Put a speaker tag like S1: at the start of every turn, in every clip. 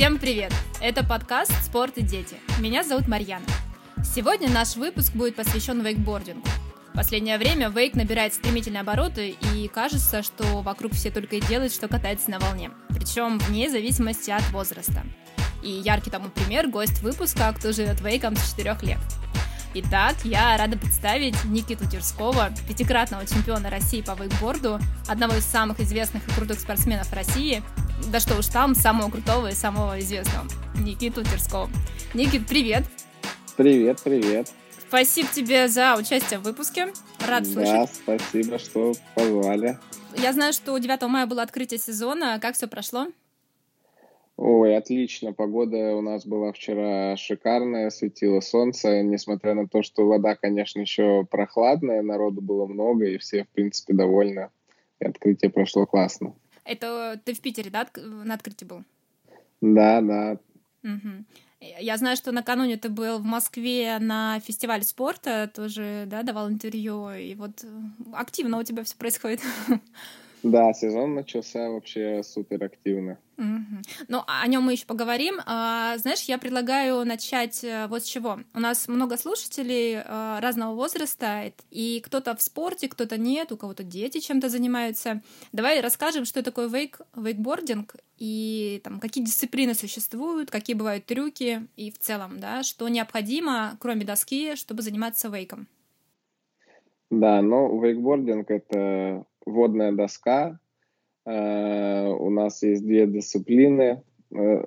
S1: Всем привет! Это подкаст «Спорт и дети». Меня зовут Марьяна. Сегодня наш выпуск будет посвящен вейкбордингу. В последнее время вейк набирает стремительные обороты, и кажется, что вокруг все только и делают, что катается на волне. Причем вне зависимости от возраста. И яркий тому пример – гость выпуска, кто живет вейком с 4 лет. Итак, я рада представить Никиту Тирского, пятикратного чемпиона России по вейкборду, одного из самых известных и крутых спортсменов России, да что уж там, самого крутого и самого известного, Никиту Тирского. Никит, привет!
S2: Привет, привет!
S1: Спасибо тебе за участие в выпуске. Рад слышать.
S2: Да, спасибо, что позвали.
S1: Я знаю, что 9 мая было открытие сезона. Как все прошло?
S2: Ой, отлично. Погода у нас была вчера шикарная, светило солнце, несмотря на то, что вода, конечно, еще прохладная, народу было много, и все, в принципе, довольны. И открытие прошло классно.
S1: Это ты в Питере, да, на открытии был?
S2: Да, да.
S1: Угу. Я знаю, что накануне ты был в Москве на фестивале спорта, тоже, да, давал интервью, и вот активно у тебя все происходит.
S2: Да, сезон начался вообще супер активно.
S1: Угу. Ну, о нем мы еще поговорим. А, знаешь, я предлагаю начать э, вот с чего. У нас много слушателей а, разного возраста, и кто-то в спорте, кто-то нет, у кого-то дети чем-то занимаются. Давай расскажем, что такое вейк, вейкбординг, и там, какие дисциплины существуют, какие бывают трюки, и в целом, да, что необходимо, кроме доски, чтобы заниматься вейком.
S2: Да, ну, вейкбординг — это водная доска. Э, у нас есть две дисциплины. Э,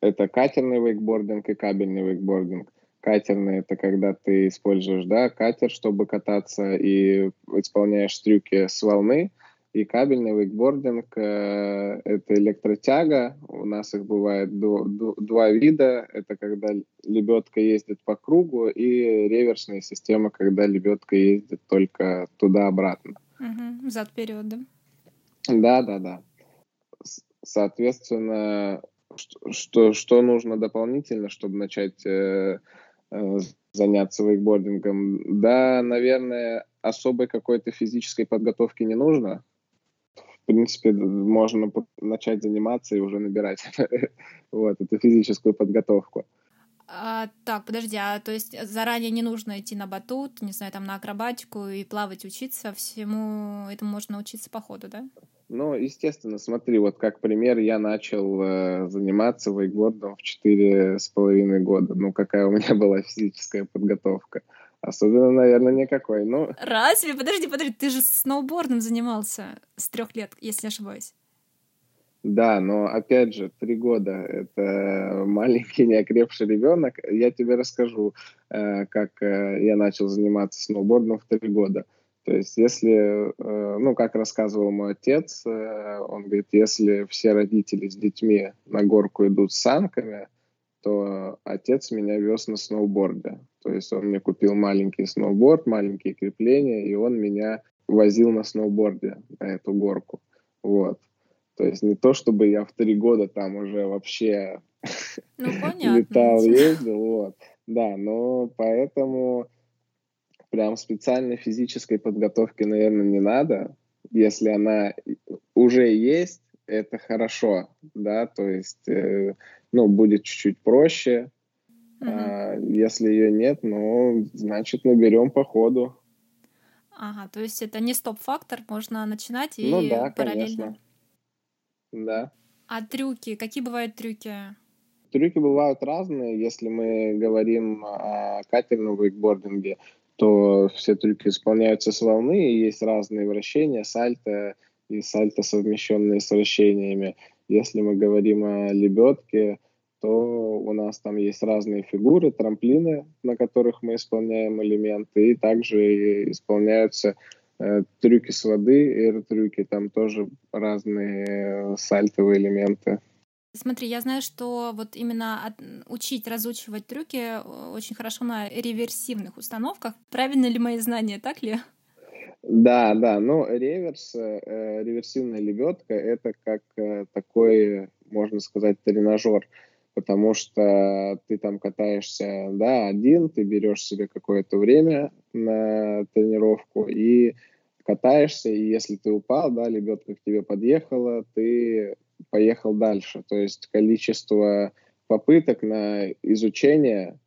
S2: это катерный вейкбординг и кабельный вейкбординг. Катерный — это когда ты используешь да, катер, чтобы кататься, и исполняешь трюки с волны. И кабельный вейкбординг э, — это электротяга. У нас их бывает два вида. Это когда лебедка ездит по кругу, и реверсная система, когда лебедка ездит только туда-обратно.
S1: Угу. Зад вперед, да?
S2: Да, да, да. Соответственно, что, что нужно дополнительно, чтобы начать э, э, заняться вейкбордингом? Да, наверное, особой какой-то физической подготовки не нужно. В принципе, можно начать заниматься и уже набирать вот, эту физическую подготовку.
S1: А, так, подожди, а то есть заранее не нужно идти на батут, не знаю, там на акробатику и плавать, учиться, всему этому можно научиться по ходу, да?
S2: Ну, естественно, смотри, вот как пример, я начал э, заниматься вейкбордом в четыре с половиной года. Ну, какая у меня была физическая подготовка? Особенно, наверное, никакой. Ну...
S1: Разве? Подожди, подожди, ты же сноубордом занимался с трех лет, если не ошибаюсь.
S2: Да, но опять же, три года — это маленький неокрепший ребенок. Я тебе расскажу, э, как э, я начал заниматься сноубордом в три года. То есть, если, э, ну, как рассказывал мой отец, он говорит, если все родители с детьми на горку идут с санками, то отец меня вез на сноуборде. То есть он мне купил маленький сноуборд, маленькие крепления, и он меня возил на сноуборде на эту горку. Вот. То есть не то, чтобы я в три года там уже вообще
S1: ну,
S2: летал, ездил, вот. Да, но поэтому прям специальной физической подготовки, наверное, не надо. Если она уже есть, это хорошо, да, то есть, э, ну, будет чуть-чуть проще. Uh-huh. А, если ее нет, ну, значит, наберем по ходу.
S1: Ага, то есть это не стоп-фактор, можно начинать и ну, да, параллельно. Конечно.
S2: Да.
S1: А трюки? Какие бывают трюки?
S2: Трюки бывают разные. Если мы говорим о катерном вейкбординге, то все трюки исполняются с волны, и есть разные вращения, сальто и сальто, совмещенные с вращениями. Если мы говорим о лебедке, то у нас там есть разные фигуры, трамплины, на которых мы исполняем элементы, и также исполняются трюки с воды, эйр-трюки, там тоже разные э, сальтовые элементы.
S1: Смотри, я знаю, что вот именно от, учить, разучивать трюки э, очень хорошо на реверсивных установках. Правильно ли мои знания, так ли?
S2: Да, да, но реверс, э, реверсивная лебедка — это как э, такой, можно сказать, тренажер, потому что ты там катаешься, да, один, ты берешь себе какое-то время на тренировку и катаешься, и если ты упал, да, лебедка к тебе подъехала, ты поехал дальше. То есть количество попыток на изучение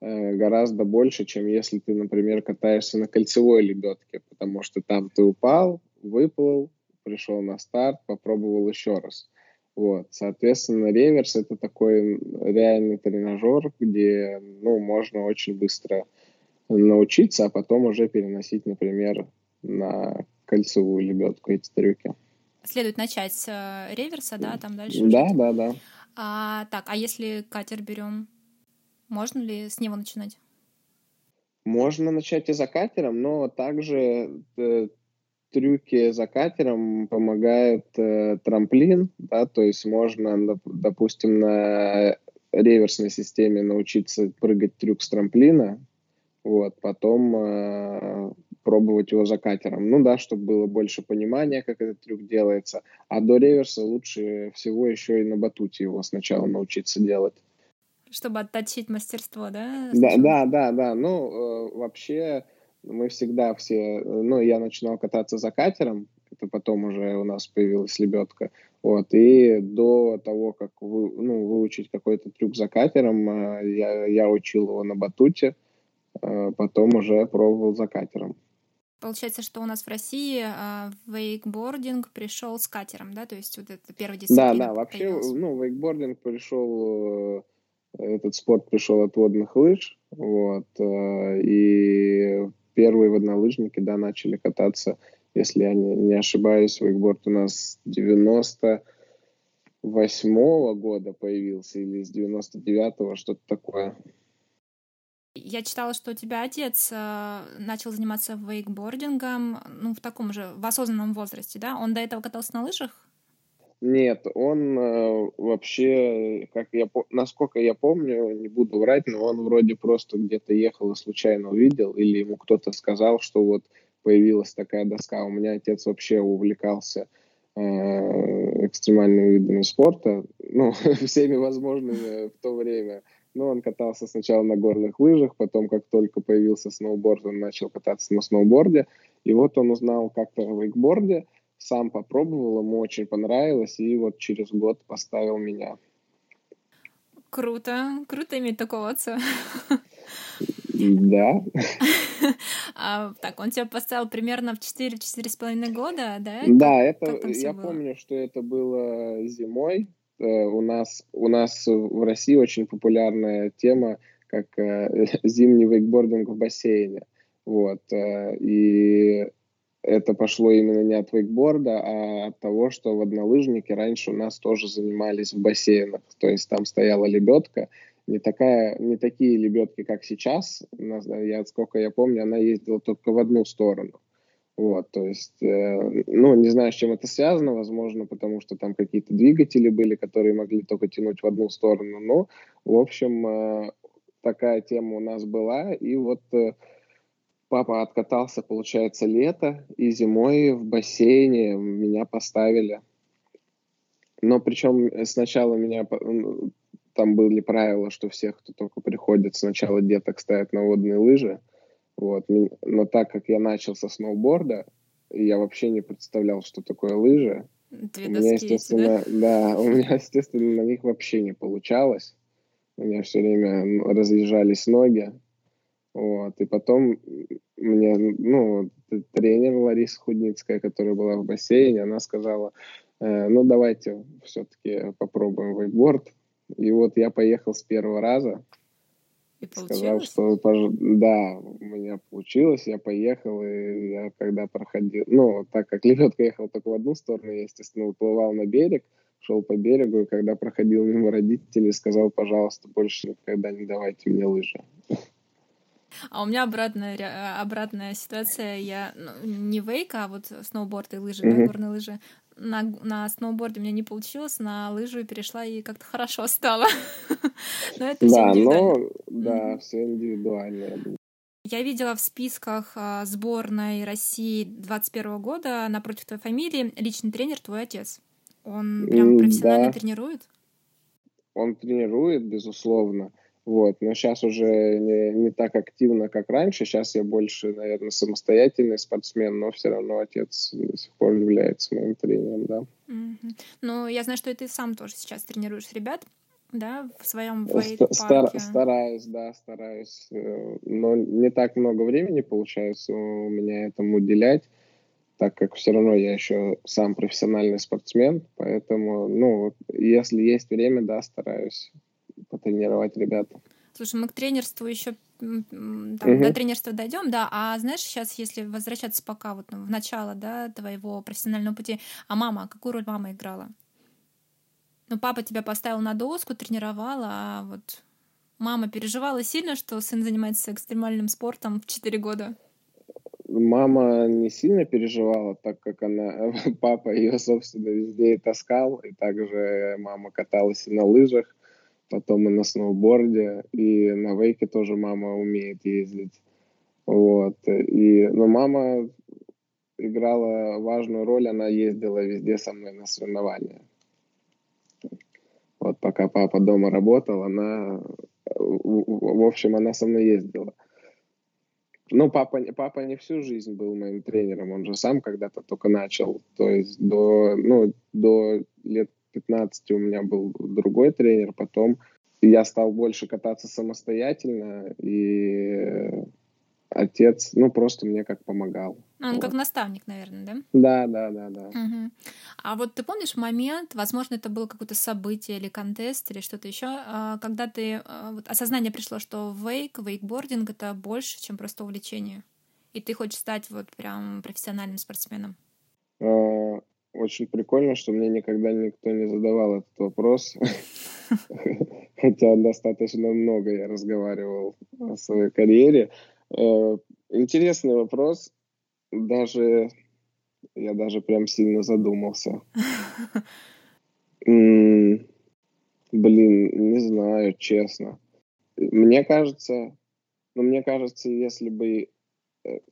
S2: э, гораздо больше, чем если ты, например, катаешься на кольцевой лебедке, потому что там ты упал, выплыл, пришел на старт, попробовал еще раз. Вот, соответственно, реверс это такой реальный тренажер, где, ну, можно очень быстро научиться, а потом уже переносить, например, на кольцевую лебедку эти трюки.
S1: Следует начать с э, реверса, да, там дальше.
S2: Да, да, да.
S1: А, так, а если катер берем, можно ли с него начинать?
S2: Можно начать и за катером, но также трюки за катером помогает э, трамплин, да, то есть можно, допустим, на реверсной системе научиться прыгать трюк с трамплина, вот, потом э, пробовать его за катером. Ну да, чтобы было больше понимания, как этот трюк делается. А до реверса лучше всего еще и на батуте его сначала научиться делать.
S1: Чтобы отточить мастерство, да?
S2: Да, да, да, да. Ну, э, вообще мы всегда все... Ну, я начинал кататься за катером, это потом уже у нас появилась лебедка. Вот, и до того, как вы, ну, выучить какой-то трюк за катером, э, я, я учил его на батуте, э, потом уже пробовал за катером.
S1: Получается, что у нас в России э, вейкбординг пришел с катером, да, то есть вот это первая дисциплина.
S2: Да, да, вообще, появилась. ну, вейкбординг пришел, э, этот спорт пришел от водных лыж, вот, и первые воднолыжники, да, начали кататься, если я не, не ошибаюсь, вейкборд у нас 98 -го года появился или с 99-го, что-то такое.
S1: Я читала, что у тебя отец э, начал заниматься вейкбордингом, ну, в таком же, в осознанном возрасте, да? Он до этого катался на лыжах?
S2: Нет, он э, вообще, как я, насколько я помню, не буду врать, но он вроде просто где-то ехал и случайно увидел, или ему кто-то сказал, что вот появилась такая доска. У меня отец вообще увлекался э, экстремальными видами спорта, ну, всеми возможными в то время. Ну, он катался сначала на горных лыжах, потом, как только появился сноуборд, он начал кататься на сноуборде. И вот он узнал как-то о вейкборде, сам попробовал, ему очень понравилось, и вот через год поставил меня.
S1: Круто, круто иметь такого отца.
S2: Да.
S1: А, так, он тебя поставил примерно в 4-4,5 года, да?
S2: Да, это я помню, что это было зимой, Э, у нас, у нас в России очень популярная тема, как э, зимний вейкбординг в бассейне. Вот. Э, и это пошло именно не от вейкборда, а от того, что воднолыжники раньше у нас тоже занимались в бассейнах. То есть там стояла лебедка, не, такая, не такие лебедки, как сейчас. Я, сколько я помню, она ездила только в одну сторону. Вот, то есть, э, ну, не знаю, с чем это связано, возможно, потому что там какие-то двигатели были, которые могли только тянуть в одну сторону, но, в общем, э, такая тема у нас была, и вот э, папа откатался, получается, лето, и зимой в бассейне меня поставили. Но причем сначала меня, там были правила, что всех, кто только приходит, сначала деток ставят на водные лыжи, вот. Но так как я начал со сноуборда, я вообще не представлял, что такое лыжи. Две у меня, естественно, да? да, у меня, естественно, на них вообще не получалось. У меня все время разъезжались ноги. Вот. И потом мне, ну, тренер Лариса Худницкая, которая была в бассейне, она сказала, э, ну, давайте все-таки попробуем вейкборд. И вот я поехал с первого раза. И Сказал, что да, у меня получилось, я поехал, и я когда проходил, ну, так как лебедка ехала только в одну сторону, я, естественно, выплывал на берег, шел по берегу, и когда проходил мимо родителей, сказал, пожалуйста, больше никогда не давайте мне лыжи.
S1: А у меня обратная, обратная ситуация. Я ну, не вейк, а вот сноуборд и лыжи, mm-hmm. да, горные лыжи на, на сноуборде у меня не получилось, на лыжу перешла и как-то хорошо стало.
S2: но это да, все но, да, все индивидуально.
S1: Я видела в списках а, сборной России 21 года напротив твоей фамилии личный тренер твой отец. Он прям профессионально да. тренирует?
S2: Он тренирует, безусловно. Вот, но сейчас уже не, не так активно, как раньше. Сейчас я больше, наверное, самостоятельный спортсмен, но все равно отец до сих пор является моим тренером, да.
S1: Mm-hmm. Ну, я знаю, что и ты сам тоже сейчас тренируешь ребят, да, в своем вейк-парке. Стар,
S2: стараюсь, да, стараюсь. Э, но не так много времени получается у меня этому уделять, так как все равно я еще сам профессиональный спортсмен, поэтому, ну, если есть время, да, стараюсь потренировать ребята.
S1: Слушай, мы к тренерству еще там, угу. до тренерства дойдем, да. А знаешь, сейчас, если возвращаться пока вот ну, в начало, да, твоего профессионального пути, а мама, какую роль мама играла? Ну, папа тебя поставил на доску, тренировал, а вот мама переживала сильно, что сын занимается экстремальным спортом в 4 года?
S2: Мама не сильно переживала, так как она, папа ее, собственно, везде и таскал, и также мама каталась и на лыжах, потом и на сноуборде, и на вейке тоже мама умеет ездить. Вот. И, но мама играла важную роль, она ездила везде со мной на соревнования. Вот пока папа дома работал, она, в общем, она со мной ездила. Ну, папа, папа не всю жизнь был моим тренером, он же сам когда-то только начал. То есть до, ну, до лет 15 у меня был другой тренер, потом я стал больше кататься самостоятельно, и отец, ну, просто мне как помогал.
S1: Ну, он вот. как наставник, наверное, да?
S2: Да, да, да, да.
S1: Угу. А вот ты помнишь момент, возможно, это было какое-то событие или контест или что-то еще, а, когда ты а, вот осознание пришло, что вейк, вейкбординг это больше, чем просто увлечение, и ты хочешь стать вот прям профессиональным спортсменом?
S2: А, очень прикольно, что мне никогда никто не задавал этот вопрос. Хотя достаточно много я разговаривал о своей карьере. Э, интересный вопрос. Даже я даже прям сильно задумался. Блин, не знаю, честно. Мне кажется, ну, мне кажется, если бы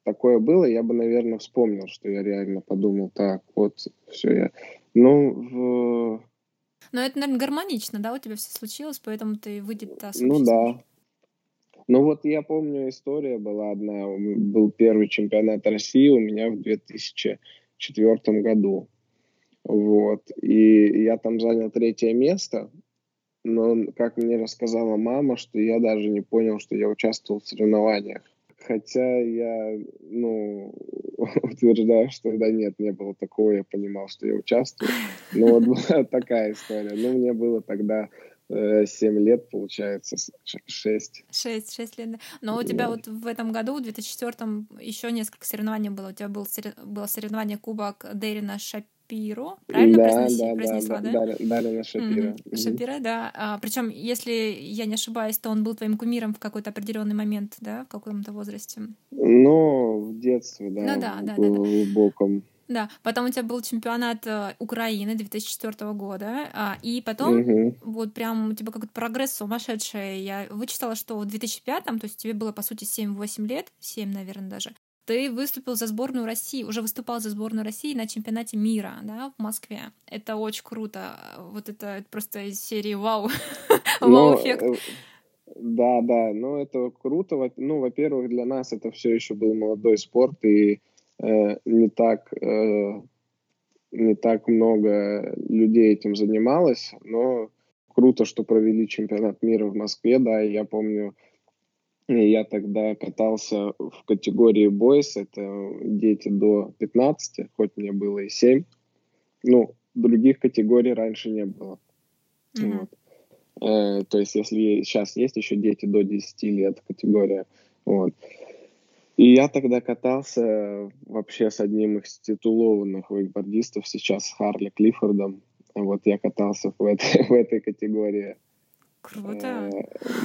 S2: такое было, я бы, наверное, вспомнил, что я реально подумал, так, вот, все, я... Ну, в...
S1: Но это, наверное, гармонично, да, у тебя все случилось, поэтому ты выйдет
S2: Ну да, ну вот я помню, история была одна. Был первый чемпионат России у меня в 2004 году. Вот. И я там занял третье место. Но, как мне рассказала мама, что я даже не понял, что я участвовал в соревнованиях. Хотя я, ну, утверждаю, что да нет, не было такого, я понимал, что я участвую. Но вот была такая история. Ну, мне было тогда 7 лет, получается, 6.
S1: 6, 6 лет. Но у тебя вот в этом году, в 2004 еще несколько соревнований было. У тебя был, было соревнование Кубок Дерина Шапиро, правильно да, произнес, да, произнесла, да? да?
S2: Дарина Шапира. Mm-hmm.
S1: Mm-hmm. Шапира, да. А, причем, если я не ошибаюсь, то он был твоим кумиром в какой-то определенный момент, да, в каком-то возрасте?
S2: Ну, в детстве, да. Ну да, да, да. В глубоком. Да.
S1: Да, потом у тебя был чемпионат э, Украины 2004 года, а, и потом угу. вот прям у тебя какой-то прогресс сумасшедший. Я вычитала, что в 2005, то есть тебе было, по сути, 7-8 лет, 7, наверное, даже, ты выступил за сборную России, уже выступал за сборную России на чемпионате мира, да, в Москве. Это очень круто. Вот это просто из серии вау, вау-эффект. Э,
S2: да, да, ну это круто. Ну, во-первых, для нас это все еще был молодой спорт, и Э, не так э, не так много людей этим занималось, но круто, что провели чемпионат мира в Москве, да, и я помню, я тогда катался в категории бойс, это дети до 15, хоть мне было и 7, ну, других категорий раньше не было. Mm-hmm. Вот. Э, то есть, если сейчас есть еще дети до 10 лет категория, вот. И я тогда катался вообще с одним из титулованных вейкбордистов сейчас, Харли Клиффордом. Вот я катался в этой, в этой категории.
S1: Круто.
S2: Э,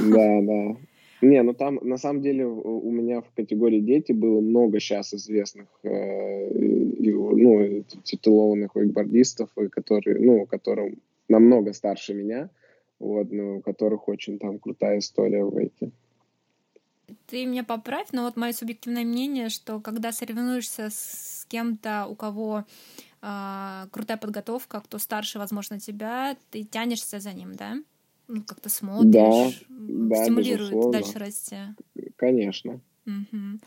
S2: да, да. Не, ну там на самом деле у меня в категории дети было много сейчас известных, э, ну, титулованных вейкбордистов, которые, ну, которым намного старше меня, вот, но у которых очень там крутая история в вейке.
S1: Ты меня поправь, но вот мое субъективное мнение, что когда соревнуешься с кем-то, у кого э, крутая подготовка, кто старше, возможно, тебя, ты тянешься за ним, да? Ну, как-то смотришь, да, стимулирует безусловно. дальше расти.
S2: Конечно.
S1: Угу.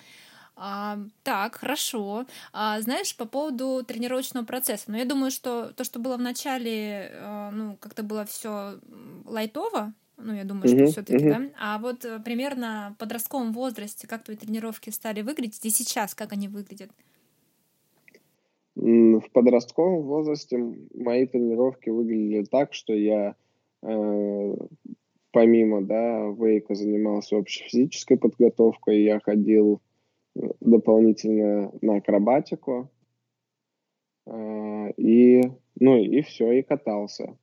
S1: А, так, хорошо. А, знаешь, по поводу тренировочного процесса, ну, я думаю, что то, что было в начале, а, ну, как-то было все лайтово, ну, я думаю, что все-таки, да. А вот э, примерно в подростковом возрасте, как твои тренировки стали выглядеть, и сейчас как они выглядят?
S2: В подростковом возрасте мои тренировки выглядели так, что я э, помимо да, вейка занимался общей физической подготовкой, я ходил дополнительно на акробатику. А, и, ну, и все, и катался.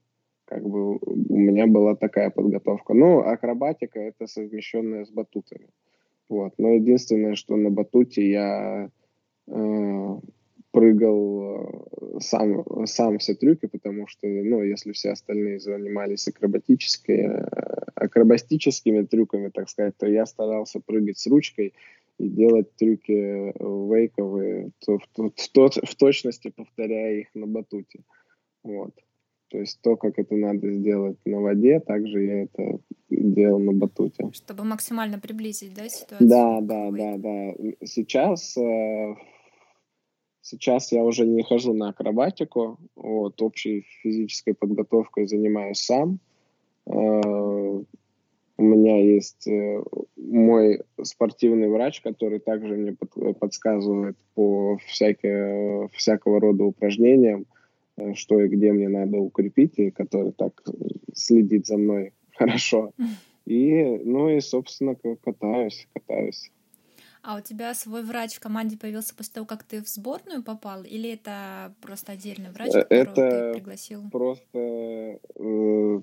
S2: Как бы у меня была такая подготовка. Ну, акробатика — это совмещенная с батутами. Вот. Но единственное, что на батуте я э, прыгал э, сам, сам все трюки, потому что, ну, если все остальные занимались э, акробатическими трюками, так сказать, то я старался прыгать с ручкой и делать трюки э, вейковые, то, в, в, в точности повторяя их на батуте. Вот. То есть то, как это надо сделать на воде, также я это делал на батуте.
S1: Чтобы максимально приблизить, да, ситуацию?
S2: Да, да, да, да. Сейчас, э, сейчас я уже не хожу на акробатику, вот, общей физической подготовкой занимаюсь сам. Э, у меня есть э, мой спортивный врач, который также мне под, подсказывает по всякие, всякого рода упражнениям, э, что и где мне надо укрепить, и который так следит за мной хорошо. И, ну и, собственно, катаюсь, катаюсь.
S1: А у тебя свой врач в команде появился после того, как ты в сборную попал, или это просто отдельный врач,
S2: э, которого это ты пригласил? Просто э,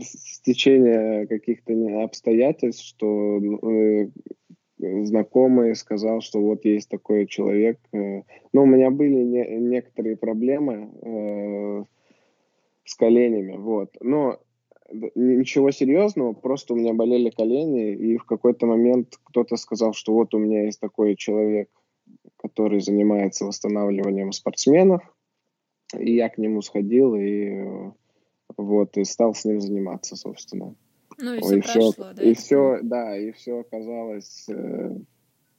S2: стечение каких-то обстоятельств, что э, знакомый сказал, что вот есть такой человек. Э, ну, у меня были не, некоторые проблемы э, с коленями, вот. Но ничего серьезного, просто у меня болели колени, и в какой-то момент кто-то сказал, что вот у меня есть такой человек, который занимается восстанавливанием спортсменов, и я к нему сходил, и вот, и стал с ним заниматься, собственно.
S1: Ну и, и все прошло, да?
S2: И все, да, и все оказалось э,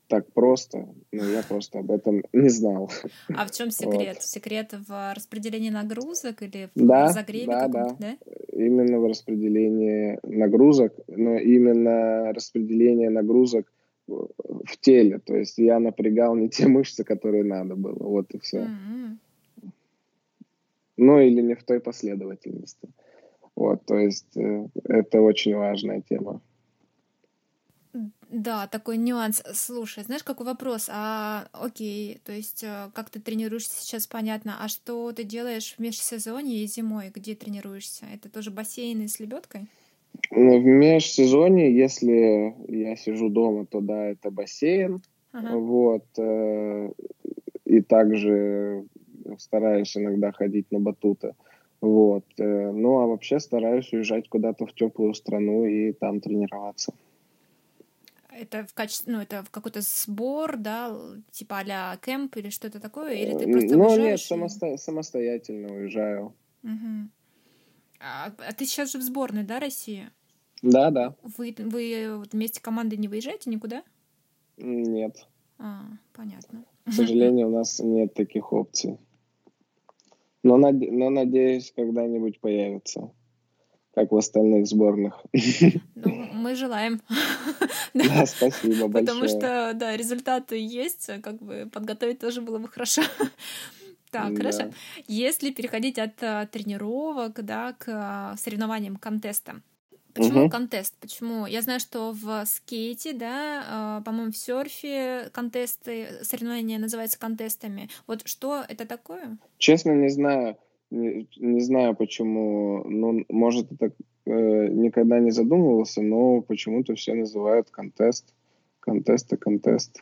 S2: так просто, но я просто об этом не знал.
S1: А в чем секрет? Вот. Секрет в распределении нагрузок или в да, разогреве да, да. да?
S2: Именно в распределении нагрузок, но именно распределение нагрузок в теле. То есть я напрягал не те мышцы, которые надо было. Вот и все. Mm-hmm ну или не в той последовательности. Вот, то есть э, это очень важная тема.
S1: Да, такой нюанс. Слушай, знаешь, какой вопрос? А, окей, то есть э, как ты тренируешься сейчас, понятно. А что ты делаешь в межсезонье и зимой? Где тренируешься? Это тоже бассейны с лебедкой?
S2: Ну, в межсезонье, если я сижу дома, то да, это бассейн. Ага. Вот. Э, и также стараюсь иногда ходить на батуты. Вот. Э, ну, а вообще стараюсь уезжать куда-то в теплую страну и там тренироваться.
S1: Это в качестве, ну, это в какой-то сбор, да, типа а кемп или что-то такое? Или ты просто
S2: Ну, нет, самосто... самостоятельно уезжаю.
S1: Угу. А, а ты сейчас же в сборной, да, России?
S2: Да, да.
S1: Вы, вы вместе команды не выезжаете никуда?
S2: Нет.
S1: А, понятно.
S2: К сожалению, у нас нет таких опций. Но, над... Но надеюсь, когда-нибудь появится, как в остальных сборных.
S1: Ну, мы желаем.
S2: Да, спасибо большое.
S1: Потому что, да, результаты есть, как бы подготовить тоже было бы хорошо. Так, да. хорошо. Если переходить от а, тренировок, да, к а, соревнованиям, контестам, Почему угу. контест? Почему? Я знаю, что в скейте, да, э, по-моему, в серфе контесты, соревнования называются контестами. Вот что это такое?
S2: Честно, не знаю. Не, не знаю, почему. Ну, может, это э, никогда не задумывался, но почему-то все называют контест. Контест и контест.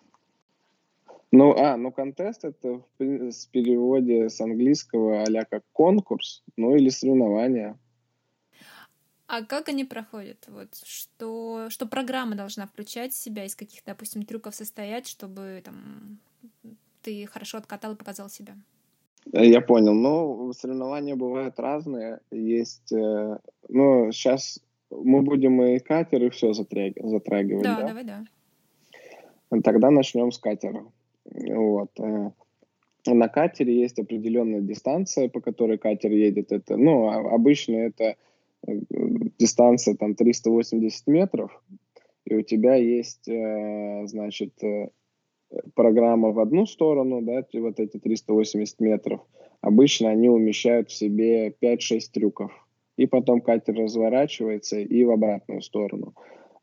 S2: Ну, а, ну контест это в, с переводе с английского а как конкурс, ну или соревнование.
S1: А как они проходят? Вот что, что программа должна включать в себя, из каких, допустим, трюков состоять, чтобы там ты хорошо откатал и показал себя?
S2: Я понял. Ну, соревнования бывают разные. Есть, э, ну, сейчас мы будем и катер, и все затрагивать.
S1: Да, да? давай, да.
S2: Тогда начнем с катера. Вот. Э, на катере есть определенная дистанция, по которой катер едет. Это, ну, а, обычно это э, дистанция там 380 метров, и у тебя есть, э, значит, программа в одну сторону, да, вот эти 380 метров. Обычно они умещают в себе 5-6 трюков. И потом катер разворачивается и в обратную сторону.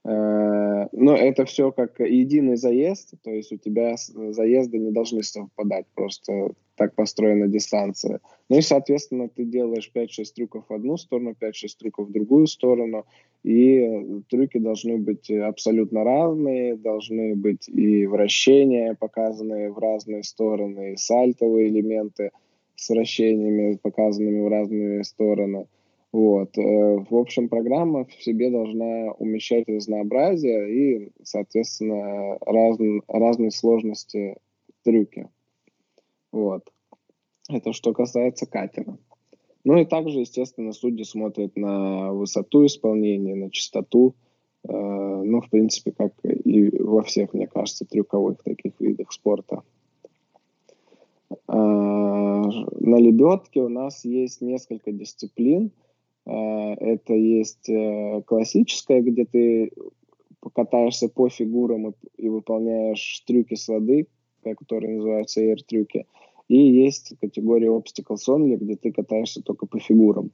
S2: Э, но это все как единый заезд, то есть у тебя заезды не должны совпадать, просто так построена дистанция. Ну и, соответственно, ты делаешь 5-6 трюков в одну сторону, 5-6 трюков в другую сторону, и трюки должны быть абсолютно разные, должны быть и вращения, показанные в разные стороны, и сальтовые элементы с вращениями, показанными в разные стороны – вот. Э, в общем, программа в себе должна умещать разнообразие и, соответственно, раз, разные сложности трюки. Вот. Это что касается катера. Ну и также, естественно, судьи смотрят на высоту исполнения, на частоту. Э, ну, в принципе, как и во всех, мне кажется, трюковых таких видах спорта. Э, на лебедке у нас есть несколько дисциплин – это есть э, классическая, где ты покатаешься по фигурам и, и выполняешь трюки с воды, которые называются air-трюки. И есть категория obstacles only, где ты катаешься только по фигурам.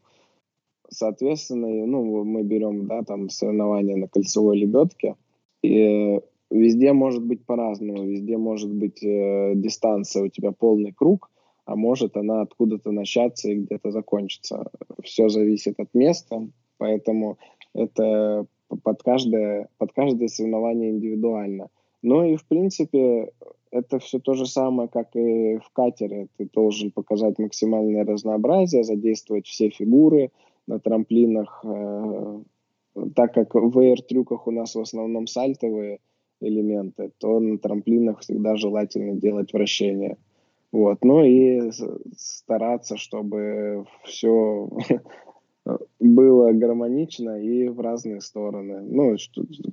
S2: Соответственно, ну, мы берем, да, там соревнования на кольцевой лебедке, и везде может быть по-разному, везде может быть э, дистанция у тебя полный круг, а может она откуда-то начаться и где-то закончиться. Все зависит от места, поэтому это под каждое, под каждое соревнование индивидуально. Ну и, в принципе, это все то же самое, как и в катере. Ты должен показать максимальное разнообразие, задействовать все фигуры на трамплинах. Э, так как в air-трюках у нас в основном сальтовые элементы, то на трамплинах всегда желательно делать вращение. Вот. Ну и стараться, чтобы все было гармонично и в разные стороны. Ну,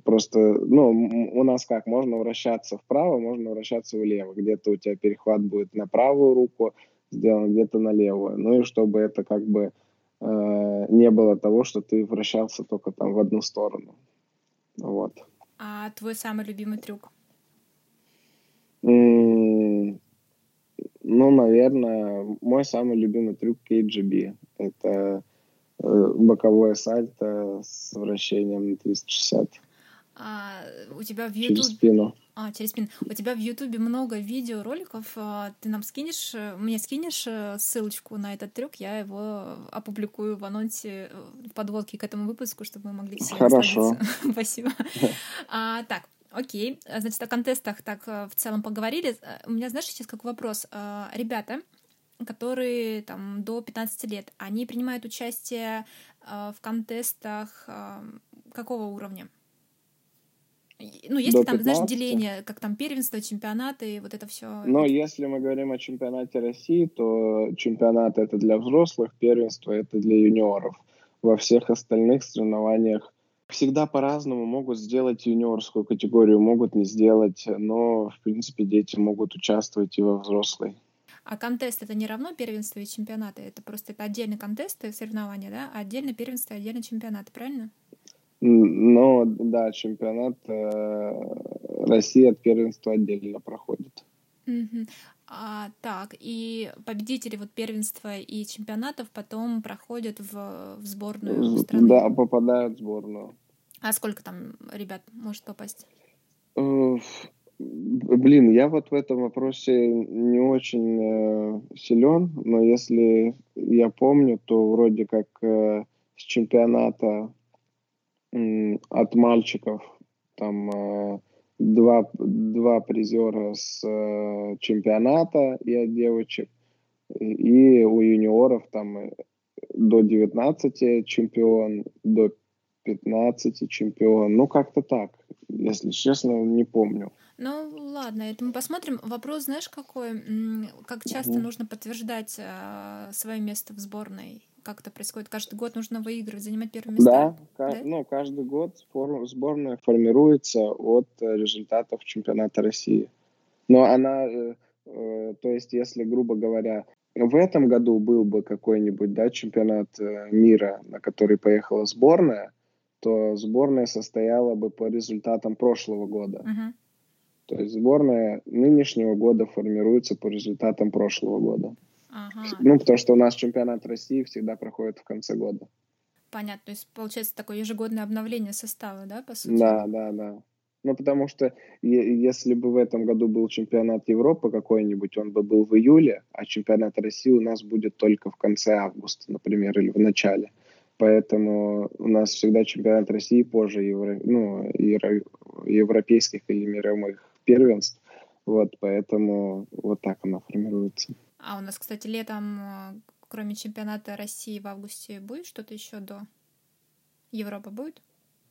S2: просто, ну, у нас как, можно вращаться вправо, можно вращаться влево. Где-то у тебя перехват будет на правую руку сделан, где-то на левую. Ну и чтобы это как бы э, не было того, что ты вращался только там в одну сторону. Вот.
S1: А твой самый любимый трюк?
S2: Ну, наверное, мой самый любимый трюк KGB. Это э, боковое сальто с вращением на 360.
S1: А, у тебя в YouTube... Через спину. А, через спину. У тебя в Ютубе много видеороликов. А, ты нам скинешь, мне скинешь э, ссылочку на этот трюк, я его опубликую в анонсе, в подводке к этому выпуску, чтобы мы могли все
S2: Хорошо.
S1: Спасибо. А, так, Окей, значит, о контестах так э, в целом поговорили. Э, у меня, знаешь, сейчас как вопрос. Э, ребята, которые там до 15 лет, они принимают участие в контестах какого уровня? Ну, если там, знаешь, деление, как там первенство, чемпионаты, вот это все.
S2: Но если мы говорим о чемпионате России, то чемпионат это для взрослых, первенство это для юниоров. Во всех остальных соревнованиях Всегда по-разному могут сделать юниорскую категорию, могут не сделать, но, в принципе, дети могут участвовать и во взрослой.
S1: А контест это не равно первенству и чемпионаты? Это просто это отдельные контесты, соревнования, да? А отдельно первенство и отдельно чемпионаты, правильно?
S2: Ну, да, чемпионат э, России от первенства отдельно проходит.
S1: Угу. А, так, и победители вот первенства и чемпионатов потом проходят в, в сборную
S2: страны? Да, попадают в сборную.
S1: А сколько там ребят может попасть?
S2: Э, блин, я вот в этом вопросе не очень э, силен, но если я помню, то вроде как э, с чемпионата э, от мальчиков там э, два, два призера с э, чемпионата и от девочек, и у юниоров там э, до 19 чемпион, до 15 чемпион. Ну, как-то так. Если честно, не помню.
S1: Ну, ладно, это мы посмотрим. Вопрос, знаешь, какой? Как часто mm. нужно подтверждать э, свое место в сборной? Как это происходит? Каждый год нужно выигрывать, занимать первое место?
S2: Да, да? ну, каждый год сборная формируется от э, результатов чемпионата России. Но она, э, э, то есть, если, грубо говоря, в этом году был бы какой-нибудь да, чемпионат э, мира, на который поехала сборная, то сборная состояла бы по результатам прошлого года.
S1: Uh-huh.
S2: То есть сборная нынешнего года формируется по результатам прошлого года.
S1: Uh-huh.
S2: Ну, потому что у нас чемпионат России всегда проходит в конце года.
S1: Понятно. То есть получается такое ежегодное обновление состава, да, по сути?
S2: Да, да, да. Ну, потому что если бы в этом году был чемпионат Европы какой-нибудь, он бы был в июле, а чемпионат России у нас будет только в конце августа, например, или в начале. Поэтому у нас всегда чемпионат России позже евро, ну, евро, европейских или мировых первенств. Вот, поэтому вот так она формируется.
S1: А у нас, кстати, летом, э, кроме чемпионата России в августе, будет что-то еще до Европы будет?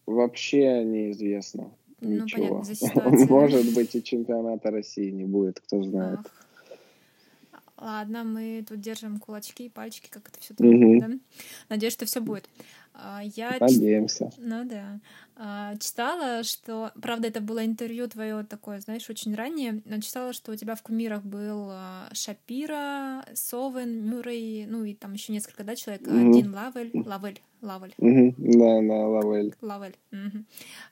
S2: Вообще неизвестно.
S1: Ну,
S2: Ничего.
S1: понятно,
S2: Может быть, и чемпионата России не будет, кто знает. Ах.
S1: Ладно, мы тут держим кулачки и пальчики, как это все угу. да? Надеюсь, что все будет. А, я
S2: Надеемся.
S1: Ч... Ну да. А, читала, что, правда, это было интервью твое такое, знаешь, очень раннее, но читала, что у тебя в кумирах был а, Шапира, Совен, Мюррей, ну и там еще несколько, да, человек, угу. один Лавель, Лавель, Лавель.
S2: Угу. Да, да, Лавель.
S1: Лавель.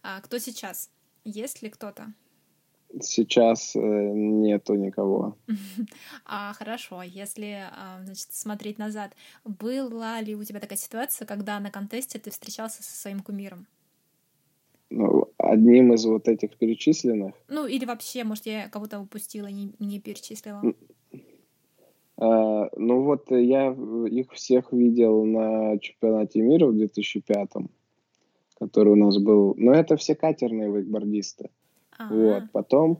S1: А кто сейчас? Есть ли кто-то?
S2: Сейчас э, нету никого.
S1: А хорошо, если а, значит, смотреть назад, была ли у тебя такая ситуация, когда на контесте ты встречался со своим кумиром?
S2: Ну, одним из вот этих перечисленных.
S1: Ну, или вообще, может, я кого-то упустила, не, не перечислила.
S2: А, ну вот я их всех видел на чемпионате мира в 2005 который у нас был. Но это все катерные вейкбордисты.
S1: А-а-а.
S2: Вот, потом,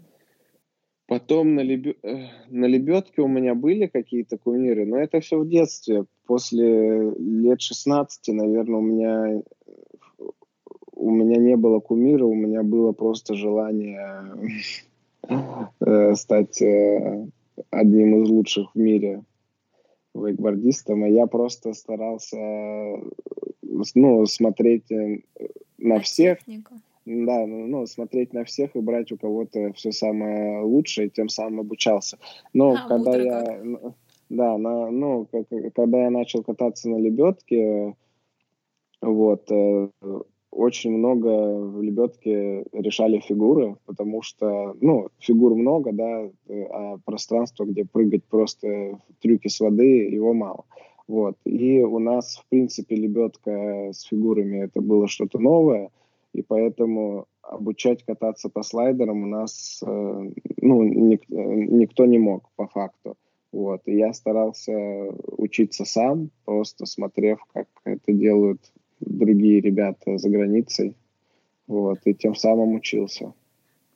S2: потом на, лебе... Э, на лебедке у меня были какие-то кумиры, но это все в детстве. После лет 16, наверное, у меня у меня не было кумира, у меня было просто желание э, стать э, одним из лучших в мире вейкбордистом, и я просто старался ну, смотреть на всех, да, ну, ну, смотреть на всех и брать у кого-то все самое лучшее, тем самым обучался. Но а, когда я, да, на, ну, как, когда я начал кататься на лебедке, вот, э, очень много в лебедке решали фигуры, потому что, ну, фигур много, да, а пространство, где прыгать просто трюки с воды, его мало. Вот. И у нас, в принципе, лебедка с фигурами это было что-то новое – и поэтому обучать кататься по слайдерам у нас э, ну, ник, никто не мог по факту. Вот. И я старался учиться сам, просто смотрев, как это делают другие ребята за границей. Вот. И тем самым учился.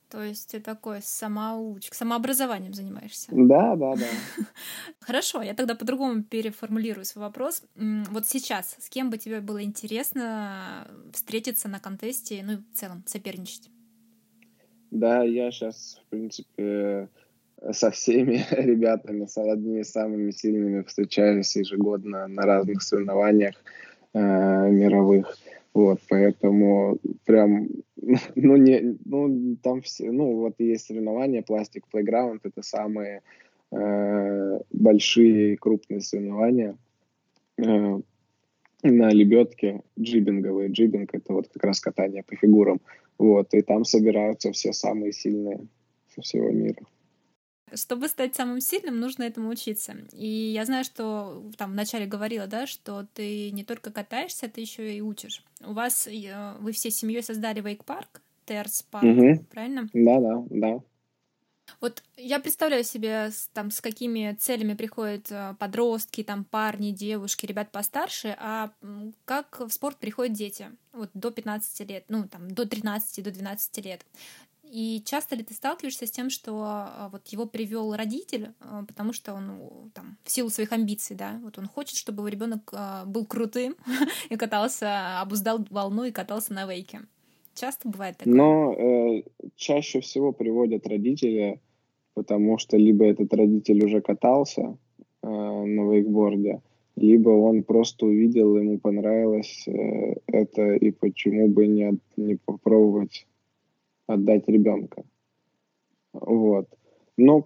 S1: То есть ты такой самоуч, самообразованием занимаешься.
S2: Да, да, да.
S1: Хорошо, я тогда по-другому переформулирую свой вопрос. Вот сейчас, с кем бы тебе было интересно встретиться на контесте, ну и в целом соперничать?
S2: Да, я сейчас, в принципе, со всеми ребятами, с одними самыми сильными встречаюсь ежегодно на разных соревнованиях э, мировых. Вот, поэтому прям, ну, не, ну, там все, ну, вот есть соревнования, Plastic Playground, это самые э, большие и крупные соревнования э, на лебедке джибинговые. Джибинг — это вот как раз катание по фигурам. Вот, и там собираются все самые сильные со всего мира.
S1: Чтобы стать самым сильным, нужно этому учиться. И я знаю, что там вначале говорила, да, что ты не только катаешься, ты еще и учишь. У вас э, вы все семьей создали вейк-парк, Терс парк, угу. правильно?
S2: Да, да, да.
S1: Вот я представляю себе, там, с какими целями приходят э, подростки, там, парни, девушки, ребят постарше, а как в спорт приходят дети, вот до 15 лет, ну, там, до 13, до 12 лет. И часто ли ты сталкиваешься с тем, что а, вот его привел родитель, а, потому что он ну, там в силу своих амбиций, да, вот он хочет, чтобы его ребенок а, был крутым и катался, обуздал волну и катался на вейке. Часто бывает такое?
S2: Но э, чаще всего приводят родители, потому что либо этот родитель уже катался э, на вейкборде, либо он просто увидел, ему понравилось э, это, и почему бы не, не попробовать отдать ребенка. Вот. Но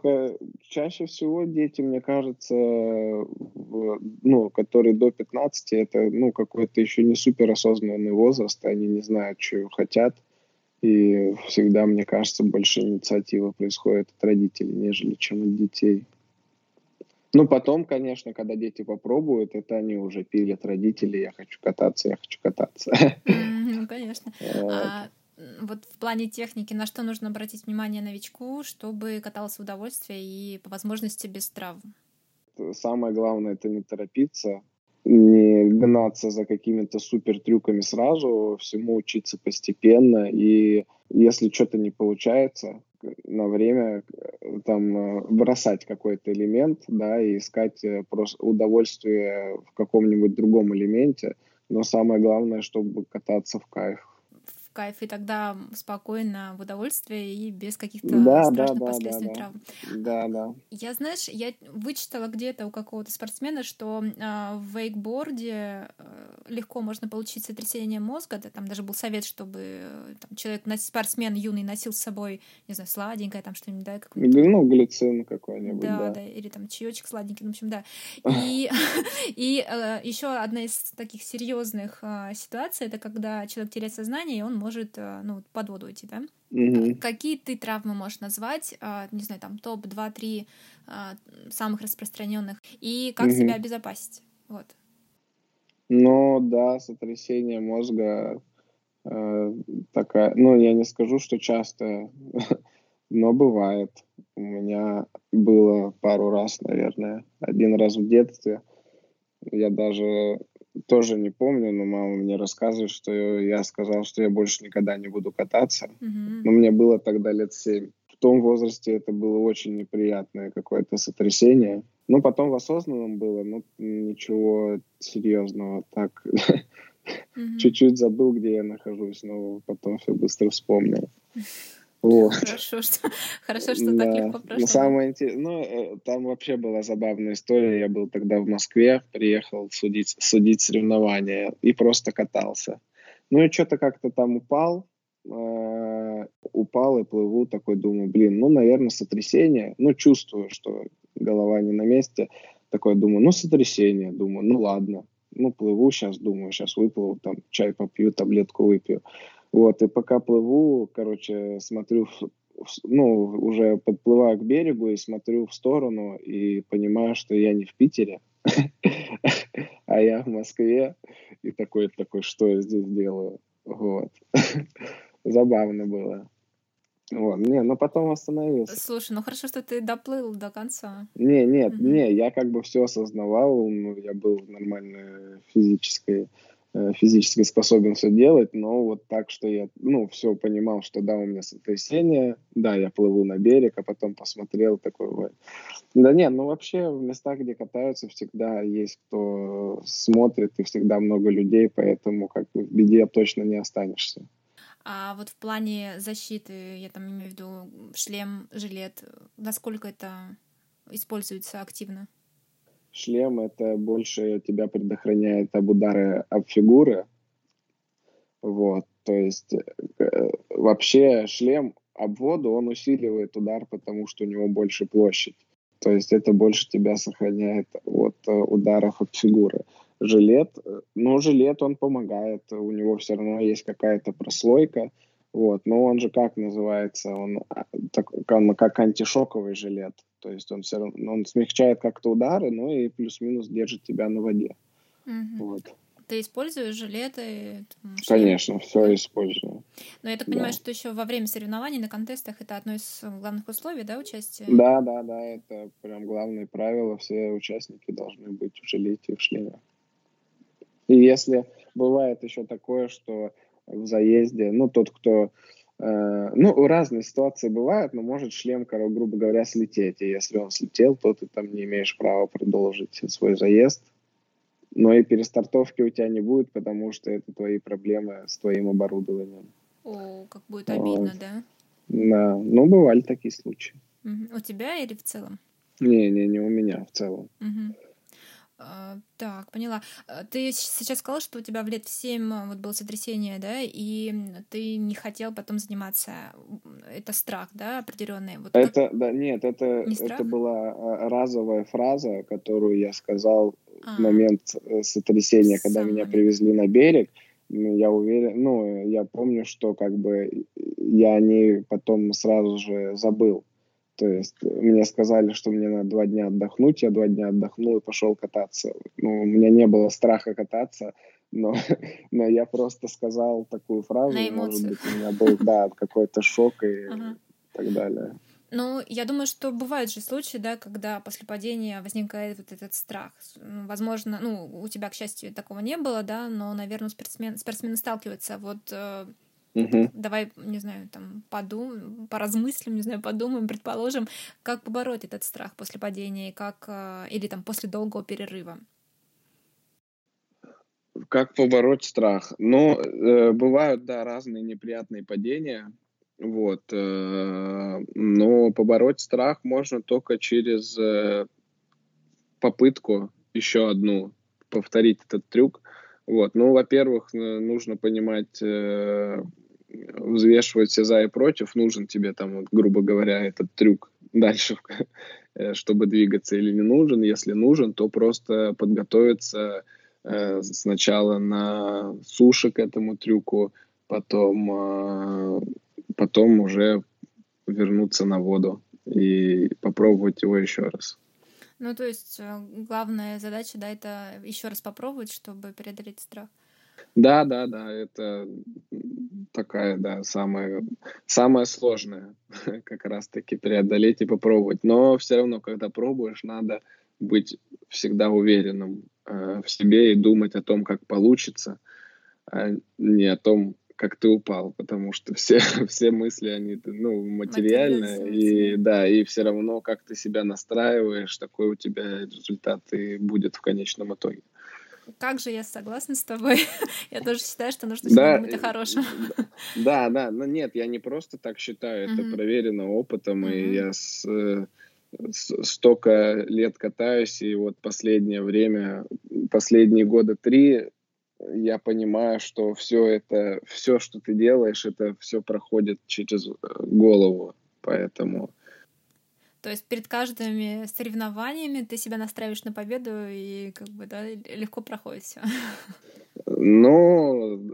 S2: чаще всего дети, мне кажется, ну, которые до 15, это ну, какой-то еще не суперосознанный возраст, они не знают, что хотят. И всегда, мне кажется, больше инициатива происходит от родителей, нежели чем от детей. Ну, потом, конечно, когда дети попробуют, это они уже пилят родители, я хочу кататься, я хочу кататься.
S1: Ну, конечно. Вот в плане техники, на что нужно обратить внимание новичку, чтобы катался в удовольствие и по возможности без травм?
S2: Самое главное это не торопиться, не гнаться за какими-то супер трюками сразу, всему учиться постепенно. И если что-то не получается, на время э, там э, бросать какой-то элемент, да, и искать э, просто удовольствие в каком-нибудь другом элементе. Но самое главное, чтобы кататься в кайф
S1: кайф, и тогда спокойно, в удовольствие и без каких-то да, страшных да, последствий да, травм.
S2: Да, да.
S1: Я, знаешь, я вычитала где-то у какого-то спортсмена, что э, в вейкборде э, легко можно получить сотрясение мозга, да, там даже был совет, чтобы э, там, человек, спортсмен юный носил с собой, не знаю, сладенькое, там что-нибудь, да,
S2: какой-нибудь. Ну, глицин какой-нибудь,
S1: да. Да, да, или там чаечек сладенький, ну, в общем, да. И, и э, еще одна из таких серьезных э, ситуаций, это когда человек теряет сознание, и он может э, ну, под воду идти, да?
S2: Угу.
S1: Какие ты травмы можешь назвать, э, не знаю, там топ 2-3 э, самых распространенных, и как угу. себя обезопасить? Вот.
S2: Ну да, сотрясение мозга э, такая, ну я не скажу, что часто, но бывает. У меня было пару раз, наверное, один раз в детстве. Я даже тоже не помню, но мама мне рассказывает, что я сказал, что я больше никогда не буду кататься.
S1: Mm-hmm.
S2: Но мне было тогда лет семь. В том возрасте это было очень неприятное какое-то сотрясение. Ну, потом в осознанном было, ну, ничего серьезного. Так, mm-hmm. чуть-чуть забыл, где я нахожусь, но потом все быстро вспомнил.
S1: Вот. Хорошо, что, хорошо, что да. так легко прошло.
S2: Самое интересное, ну, э, там вообще была забавная история. Я был тогда в Москве, приехал судить, судить соревнования и просто катался. Ну и что-то как-то там упал, э, упал и плыву, такой думаю, блин, ну, наверное, сотрясение. Ну, чувствую, что голова не на месте. Такой думаю, ну, сотрясение. Думаю, ну, ладно. Ну, плыву сейчас, думаю, сейчас выплыву, там, чай попью, таблетку выпью. Вот, и пока плыву, короче, смотрю, ну, уже подплываю к берегу и смотрю в сторону и понимаю, что я не в Питере, а я в Москве. И такой, такой, что я здесь делаю? Вот. Забавно было. Вот, не, но потом остановился.
S1: Слушай, ну хорошо, что ты доплыл до конца.
S2: Не, нет, угу. не, я как бы все осознавал, ну, я был в нормальной физической Э, физически способен все делать, но вот так, что я, ну, все понимал, что да, у меня сотрясение, да, я плыву на берег, а потом посмотрел такой, вот. да нет, ну вообще в местах, где катаются, всегда есть кто смотрит, и всегда много людей, поэтому как бы в беде точно не останешься.
S1: А вот в плане защиты, я там имею в виду шлем, жилет, насколько это используется активно?
S2: шлем это больше тебя предохраняет об удары об фигуры. Вот, то есть э, вообще шлем об воду, он усиливает удар, потому что у него больше площадь. То есть это больше тебя сохраняет от э, ударов от фигуры. Жилет, э, ну, жилет он помогает, у него все равно есть какая-то прослойка, вот, но он же как называется, он, а, так, он как антишоковый жилет. То есть он все равно он смягчает как-то удары, но и плюс-минус держит тебя на воде.
S1: Угу. Вот. Ты используешь жилеты?
S2: Конечно, все использую.
S1: Но я так понимаю, да. что еще во время соревнований на контестах это одно из главных условий, да, участия?
S2: Да, да, да, это прям главное правило. Все участники должны быть в жилете и в шлеме. И если бывает еще такое, что в заезде, ну, тот, кто Э, ну, разные ситуации бывают, но может шлем, грубо говоря, слететь. И если он слетел, то ты там не имеешь права продолжить свой заезд. Но и перестартовки у тебя не будет, потому что это твои проблемы с твоим оборудованием.
S1: О, как будет обидно, вот. да?
S2: Да, ну, бывали такие случаи.
S1: Угу. У тебя или в целом?
S2: Не, не, не у меня в целом.
S1: Угу. А, так, поняла. А, ты сейчас сказала, что у тебя в лет в 7 а, вот было сотрясение, да, и ты не хотел потом заниматься. Это страх, да, определенный? Вот
S2: это, как... да, нет, это, не это была разовая фраза, которую я сказал а, в момент э, сотрясения, когда меня привезли на берег. Я уверен, ну, я помню, что как бы я о ней потом сразу же забыл. То есть мне сказали, что мне надо два дня отдохнуть, я два дня отдохнул и пошел кататься. Ну, у меня не было страха кататься, но, но я просто сказал такую фразу,
S1: На может
S2: быть, у меня был, да, какой-то шок и ага. так далее.
S1: Ну, я думаю, что бывают же случаи, да, когда после падения возникает вот этот страх. Возможно, ну, у тебя, к счастью, такого не было, да, но, наверное, спортсмен, спортсмены сталкиваются. Вот э, Угу. Давай, не знаю, там подумаем, поразмыслим, не знаю, подумаем, предположим, как побороть этот страх после падения, как э, или там после долгого перерыва.
S2: Как побороть страх? Ну, э, бывают, да, разные неприятные падения, вот, э, но побороть страх можно только через э, попытку еще одну повторить этот трюк. Вот, ну, во-первых, нужно понимать э, взвешивать все за и против, нужен тебе там, вот, грубо говоря, этот трюк дальше, э, чтобы двигаться или не нужен. Если нужен, то просто подготовиться э, сначала на суше к этому трюку, потом, э, потом уже вернуться на воду и попробовать его еще раз.
S1: Ну, то есть э, главная задача, да, это еще раз попробовать, чтобы преодолеть страх.
S2: Да, да, да, это такая, да, самая, самая сложная как раз-таки преодолеть и попробовать. Но все равно, когда пробуешь, надо быть всегда уверенным э, в себе и думать о том, как получится, а не о том, как ты упал, потому что все, все мысли, они ну, материальные, и да, и все равно, как ты себя настраиваешь, такой у тебя результат и будет в конечном итоге.
S1: Как же я согласна с тобой. я тоже считаю, что нужно да, думать о хорошем.
S2: да, да, но нет, я не просто так считаю, это проверено опытом, и я с, с, столько лет катаюсь, и вот последнее время, последние года три, я понимаю, что все это, все, что ты делаешь, это все проходит через э, голову, поэтому
S1: то есть перед каждыми соревнованиями ты себя настраиваешь на победу и как бы да, легко проходит все.
S2: Ну,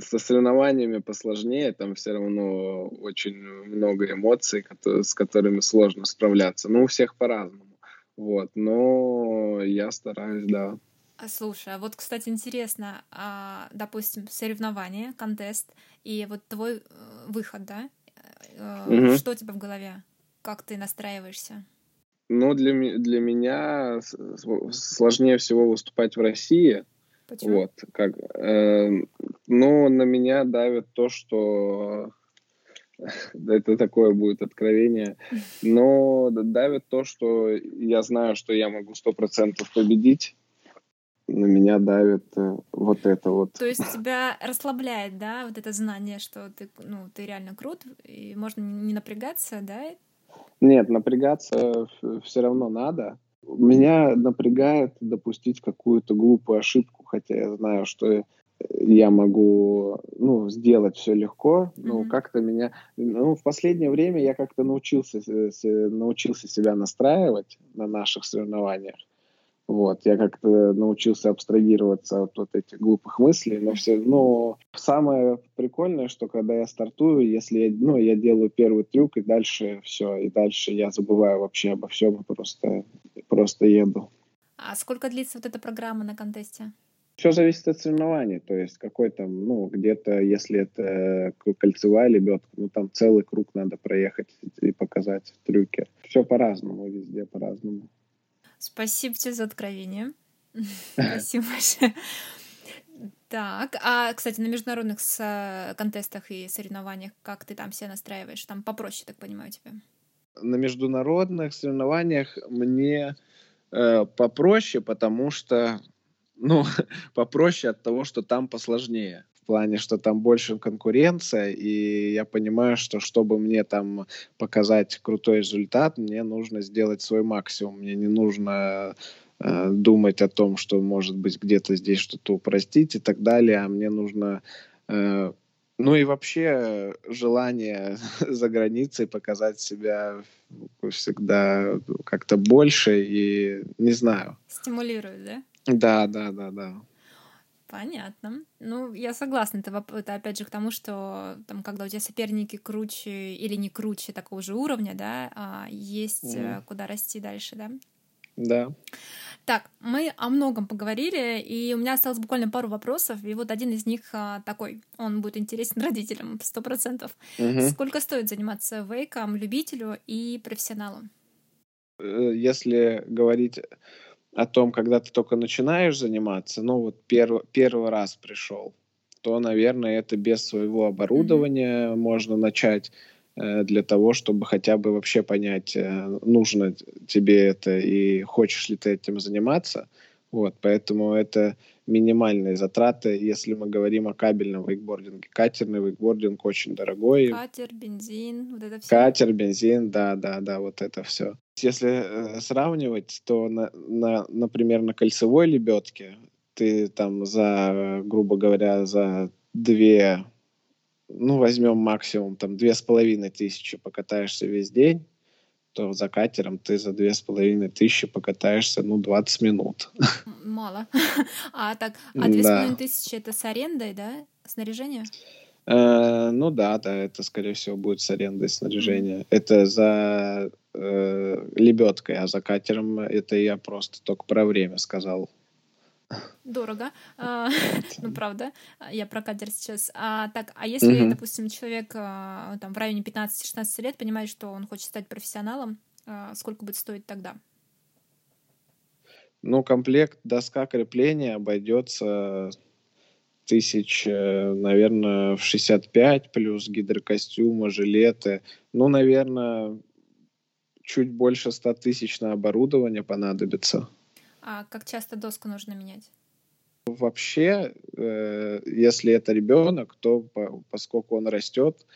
S2: со соревнованиями посложнее, там все равно очень много эмоций, с которыми сложно справляться. Ну, у всех по-разному. Вот, но я стараюсь, да.
S1: А, слушай, а вот, кстати, интересно, а, допустим, соревнование, контест, и вот твой э, выход, да? Угу. Что у тебя в голове? Как ты настраиваешься?
S2: Ну, для, для меня сложнее всего выступать в России. Почему? Вот, как, э, ну, на меня давит то, что это такое будет откровение, но давит то, что я знаю, что я могу сто процентов победить, на меня давит э, вот это вот.
S1: То есть тебя расслабляет, да, вот это знание, что ты, ну, ты реально крут, и можно не напрягаться, да,
S2: нет, напрягаться все равно надо. Меня напрягает допустить какую-то глупую ошибку, хотя я знаю, что я могу ну, сделать все легко, но mm-hmm. как-то меня... Ну, в последнее время я как-то научился, научился себя настраивать на наших соревнованиях. Вот, я как-то научился абстрагироваться от вот этих глупых мыслей, но все, ну, самое прикольное, что когда я стартую, если я, ну, я делаю первый трюк, и дальше все, и дальше я забываю вообще обо всем, и просто, просто еду.
S1: А сколько длится вот эта программа на контесте?
S2: Все зависит от соревнований, то есть какой там, ну, где-то, если это кольцевая лебедка, ну, там целый круг надо проехать и показать трюки. Все по-разному, везде по-разному.
S1: Спасибо тебе за откровение. Спасибо большое. Так, а, кстати, на международных контестах и соревнованиях, как ты там себя настраиваешь? Там попроще, так понимаю, тебе?
S2: На международных соревнованиях мне э, попроще, потому что, ну, попроще от того, что там посложнее плане, что там больше конкуренция, и я понимаю, что чтобы мне там показать крутой результат, мне нужно сделать свой максимум. Мне не нужно э, думать о том, что, может быть, где-то здесь что-то упростить и так далее, а мне нужно э, ну и вообще желание за границей показать себя всегда как-то больше и не знаю.
S1: Стимулирует, да?
S2: Да, да, да, да.
S1: Понятно. Ну, я согласна. Это, это опять же к тому, что там, когда у тебя соперники круче или не круче такого же уровня, да, а есть mm. куда расти дальше, да?
S2: Да.
S1: Так, мы о многом поговорили, и у меня осталось буквально пару вопросов, и вот один из них а, такой, он будет интересен родителям, сто процентов. Угу. Сколько стоит заниматься вейком любителю и профессионалу?
S2: Э, если говорить о том, когда ты только начинаешь заниматься, ну вот перв, первый раз пришел, то, наверное, это без своего оборудования mm-hmm. можно начать э, для того, чтобы хотя бы вообще понять, э, нужно тебе это и хочешь ли ты этим заниматься. Вот, поэтому это минимальные затраты, если мы говорим о кабельном вейкбординге. Катерный вейкбординг очень дорогой.
S1: Катер, бензин, вот это все.
S2: Катер, бензин, да, да, да, вот это все. Если э, сравнивать, то, на, на, например, на кольцевой лебедке ты там за, грубо говоря, за две, ну, возьмем максимум там две с половиной тысячи покатаешься весь день, то за катером ты за две с половиной тысячи покатаешься, ну, 20 минут.
S1: Мало. А так, а две с половиной тысячи это с арендой, да, снаряжение?
S2: Э, ну да, да, это, скорее всего, будет с арендой снаряжения. Это за э, лебедкой, а за катером это я просто только про время сказал.
S1: Дорого. А, ну, правда. Я про катер сейчас. А, так, а если, допустим, человек а, там, в районе 15-16 лет понимает, что он хочет стать профессионалом, а, сколько будет стоить тогда?
S2: Ну, комплект доска крепления обойдется тысяч, э, наверное, в 65, плюс гидрокостюмы, жилеты. Ну, наверное, чуть больше 100 тысяч на оборудование понадобится.
S1: А как часто доску нужно менять?
S2: Вообще, э, если это ребенок, то по, поскольку он растет,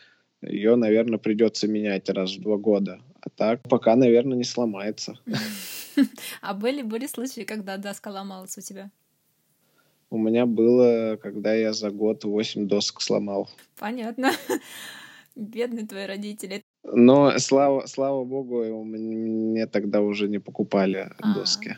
S2: ее, наверное, придется менять раз в два года. А так пока, наверное, не сломается.
S1: А были, были случаи, когда доска ломалась у тебя?
S2: У меня было, когда я за год восемь досок сломал.
S1: Понятно. Бедные твои родители.
S2: Но слава, слава богу, мне тогда уже не покупали а, доски.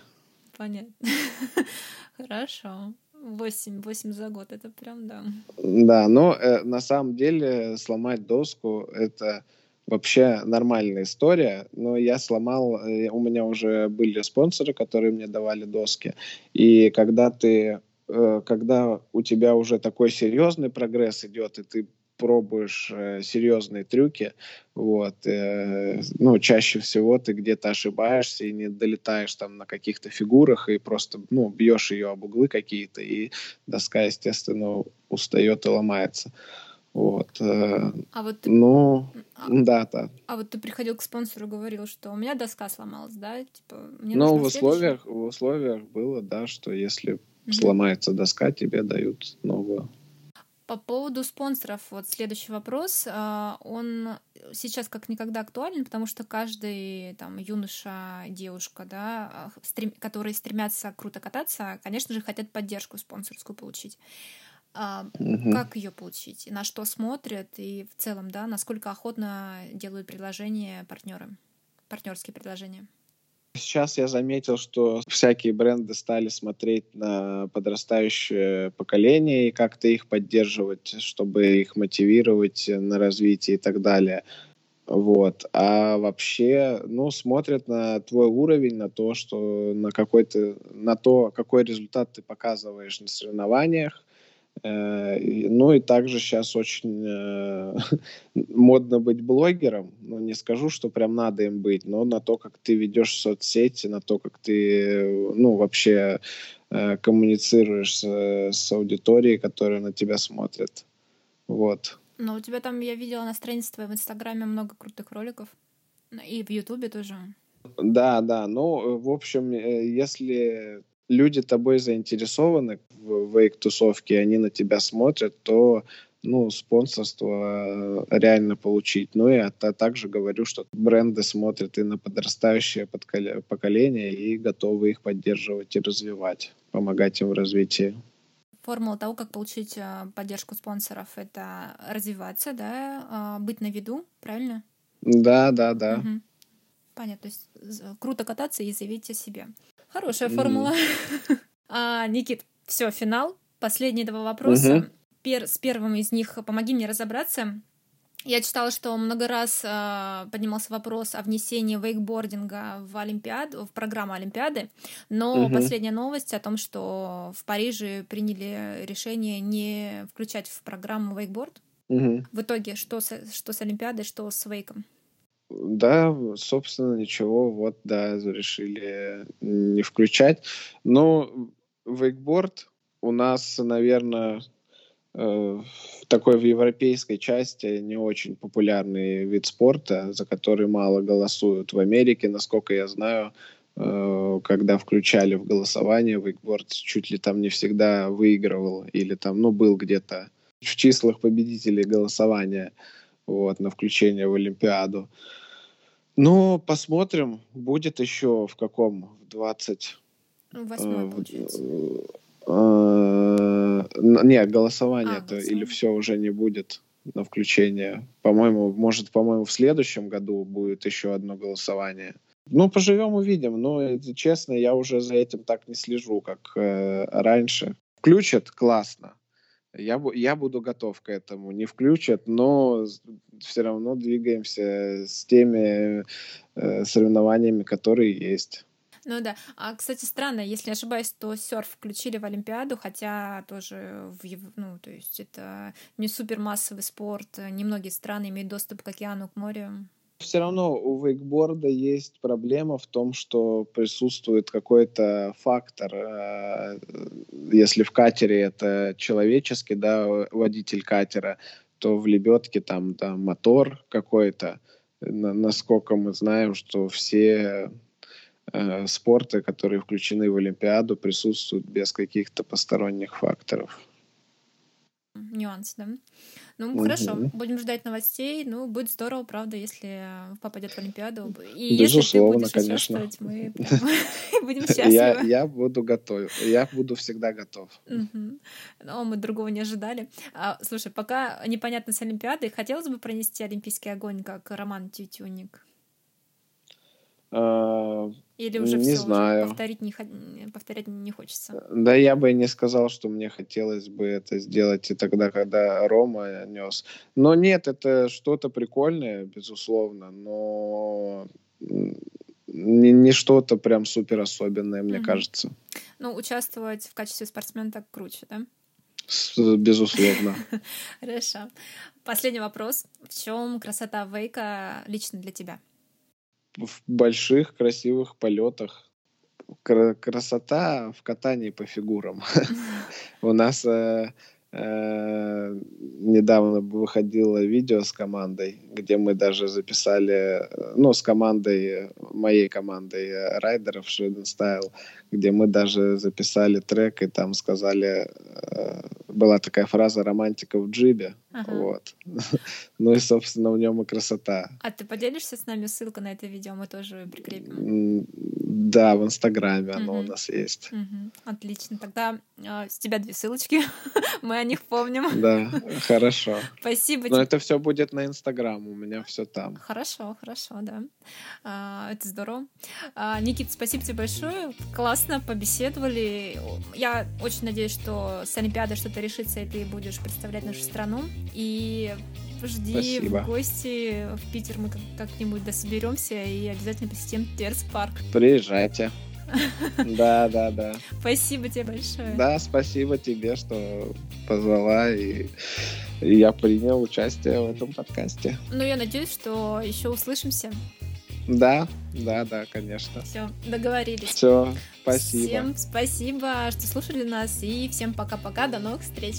S1: Понятно. Хорошо. Восемь, восемь за год, это прям, да.
S2: Да, но э, на самом деле сломать доску это вообще нормальная история, но я сломал, э, у меня уже были спонсоры, которые мне давали доски, и когда ты, когда у тебя уже такой серьезный прогресс идет, и ты пробуешь э, серьезные трюки, вот, э, ну, чаще всего ты где-то ошибаешься и не долетаешь там на каких-то фигурах и просто, ну, бьешь ее об углы какие-то, и доска, естественно, устает и ломается. Вот. Э, а вот ты... Ну, а... да, да.
S1: А вот ты приходил к спонсору, говорил, что у меня доска сломалась, да? Типа,
S2: мне ну, в условиях, в условиях было, да, что если mm-hmm. сломается доска, тебе дают новую.
S1: По поводу спонсоров, вот следующий вопрос. А, он сейчас как никогда актуален, потому что каждый там юноша, девушка, да, стрем, которые стремятся круто кататься, конечно же, хотят поддержку спонсорскую получить. Угу. Как ее получить? На что смотрят? И в целом, да, насколько охотно делают предложения партнеры, партнерские предложения?
S2: Сейчас я заметил, что всякие бренды стали смотреть на подрастающее поколение и как-то их поддерживать, чтобы их мотивировать на развитие и так далее. Вот. А вообще, ну, смотрят на твой уровень, на то, что на какой-то, на то, какой результат ты показываешь на соревнованиях, ну и также сейчас очень э, модно быть блогером. Ну, не скажу, что прям надо им быть, но на то, как ты ведешь соцсети, на то, как ты, ну, вообще э, коммуницируешь с, с аудиторией, которая на тебя смотрит. Вот.
S1: Но у тебя там, я видела на странице твоей в Инстаграме много крутых роликов. И в Ютубе тоже.
S2: Да, да. Ну, в общем, если люди тобой заинтересованы в вейк-тусовке, они на тебя смотрят, то ну, спонсорство э, реально получить. Ну и а, также говорю, что бренды смотрят и на подрастающее поколение и готовы их поддерживать и развивать, помогать им в развитии.
S1: Формула того, как получить э, поддержку спонсоров, это развиваться, да, а, быть на виду, правильно?
S2: Да, да, да.
S1: Угу. Понятно. То есть круто кататься и заявить о себе. Хорошая формула. Mm. а, Никит, все, финал. Последние два вопроса. Угу. Пер, с первым из них помоги мне разобраться. Я читала, что много раз э, поднимался вопрос о внесении вейкбординга в Олимпиаду, в программу Олимпиады, но угу. последняя новость о том, что в Париже приняли решение не включать в программу вейкборд. Угу. В итоге что с, что с Олимпиадой, что с вейком?
S2: Да, собственно, ничего, вот, да, решили не включать. Но вейкборд у нас, наверное, э, такой в европейской части не очень популярный вид спорта, за который мало голосуют. В Америке, насколько я знаю, э, когда включали в голосование, вейкборд чуть ли там не всегда выигрывал или там, ну, был где-то в числах победителей голосования вот, на включение в Олимпиаду. Ну, посмотрим, будет еще в каком? В 20...
S1: Восьмой, э, получается.
S2: Э, нет, голосование а, или все уже не будет на включение. По-моему, может, по-моему, в следующем году будет еще одно голосование. Ну, поживем, увидим. Но, честно, я уже за этим так не слежу, как э, раньше. Включат, классно. Я, я буду готов к этому. Не включат, но все равно двигаемся с теми э, соревнованиями, которые есть.
S1: Ну да. А, кстати, странно, если не ошибаюсь, то серф включили в Олимпиаду, хотя тоже в ну, то есть это не супер массовый спорт. Немногие страны имеют доступ к океану, к морю.
S2: Все равно у вейкборда есть проблема в том, что присутствует какой-то фактор. Э, если в катере это человеческий, да, водитель катера, то в лебедке там, там мотор какой-то. Насколько мы знаем, что все э, спорты, которые включены в Олимпиаду, присутствуют без каких-то посторонних факторов.
S1: Нюанс, да? Ну, угу. хорошо, будем ждать новостей. Ну, будет здорово, правда, если попадет в Олимпиаду.
S2: И Безусловно, если ты будешь конечно.
S1: мы будем счастливы. Я,
S2: я буду готов. Я буду всегда готов.
S1: Угу. Но мы другого не ожидали. А, слушай, пока непонятно с Олимпиадой, хотелось бы пронести олимпийский огонь, как Роман Тютюник?
S2: А,
S1: Или уже не все, знаю. Уже повторить, не, повторять не хочется?
S2: Да я бы не сказал, что мне хотелось бы это сделать и тогда, когда Рома нес. Но нет, это что-то прикольное, безусловно, но не, не что-то прям супер особенное, мне угу. кажется.
S1: Ну, участвовать в качестве спортсмена так круче, да?
S2: Безусловно.
S1: Хорошо. Последний вопрос. В чем красота Вейка лично для тебя?
S2: В больших красивых полетах. Красота в катании по фигурам. У нас э, Э, недавно выходило видео с командой, где мы даже записали, ну, с командой, моей командой э, райдеров Шреден Style, где мы даже записали трек и там сказали, э, была такая фраза «романтика в джибе», ага. вот. ну и, собственно, в нем и красота.
S1: А ты поделишься с нами ссылку на это видео, мы тоже прикрепим?
S2: Да, в Инстаграме оно угу. у нас есть.
S1: Угу. Отлично, тогда э, с тебя две ссылочки, мы о них помним.
S2: Да, хорошо.
S1: Спасибо.
S2: Но это все будет на Инстаграм, у меня все там.
S1: Хорошо, хорошо, да. А, это здорово. А, Никит, спасибо тебе большое. Классно побеседовали. Я очень надеюсь, что с Олимпиадой что-то решится, и ты будешь представлять нашу страну. И жди Спасибо. в гости в Питер. Мы как-нибудь дособеремся и обязательно посетим Терс парк.
S2: Приезжайте. Да, да, да.
S1: Спасибо тебе большое.
S2: Да, спасибо тебе, что позвала, и, и я принял участие в этом подкасте.
S1: Ну, я надеюсь, что еще услышимся.
S2: Да, да, да, конечно.
S1: Все, договорились.
S2: Все, спасибо.
S1: Всем спасибо, что слушали нас, и всем пока-пока, до новых встреч.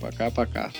S2: Пока-пока.